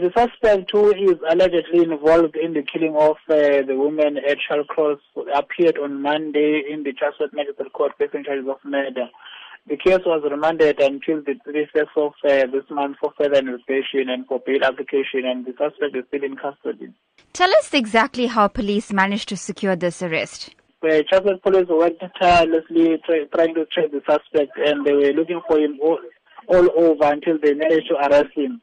The suspect who is allegedly involved in the killing of uh, the woman at Shallcross appeared on Monday in the Chatsworth Magistrates Court facing charges of murder. The case was remanded until the 31st of uh, this month for further investigation and for bail application and the suspect is still in custody. Tell us exactly how police managed to secure this arrest. The Chatsworth police worked tirelessly tra- trying to trace the suspect and they were looking for him all, all over until they managed to arrest him.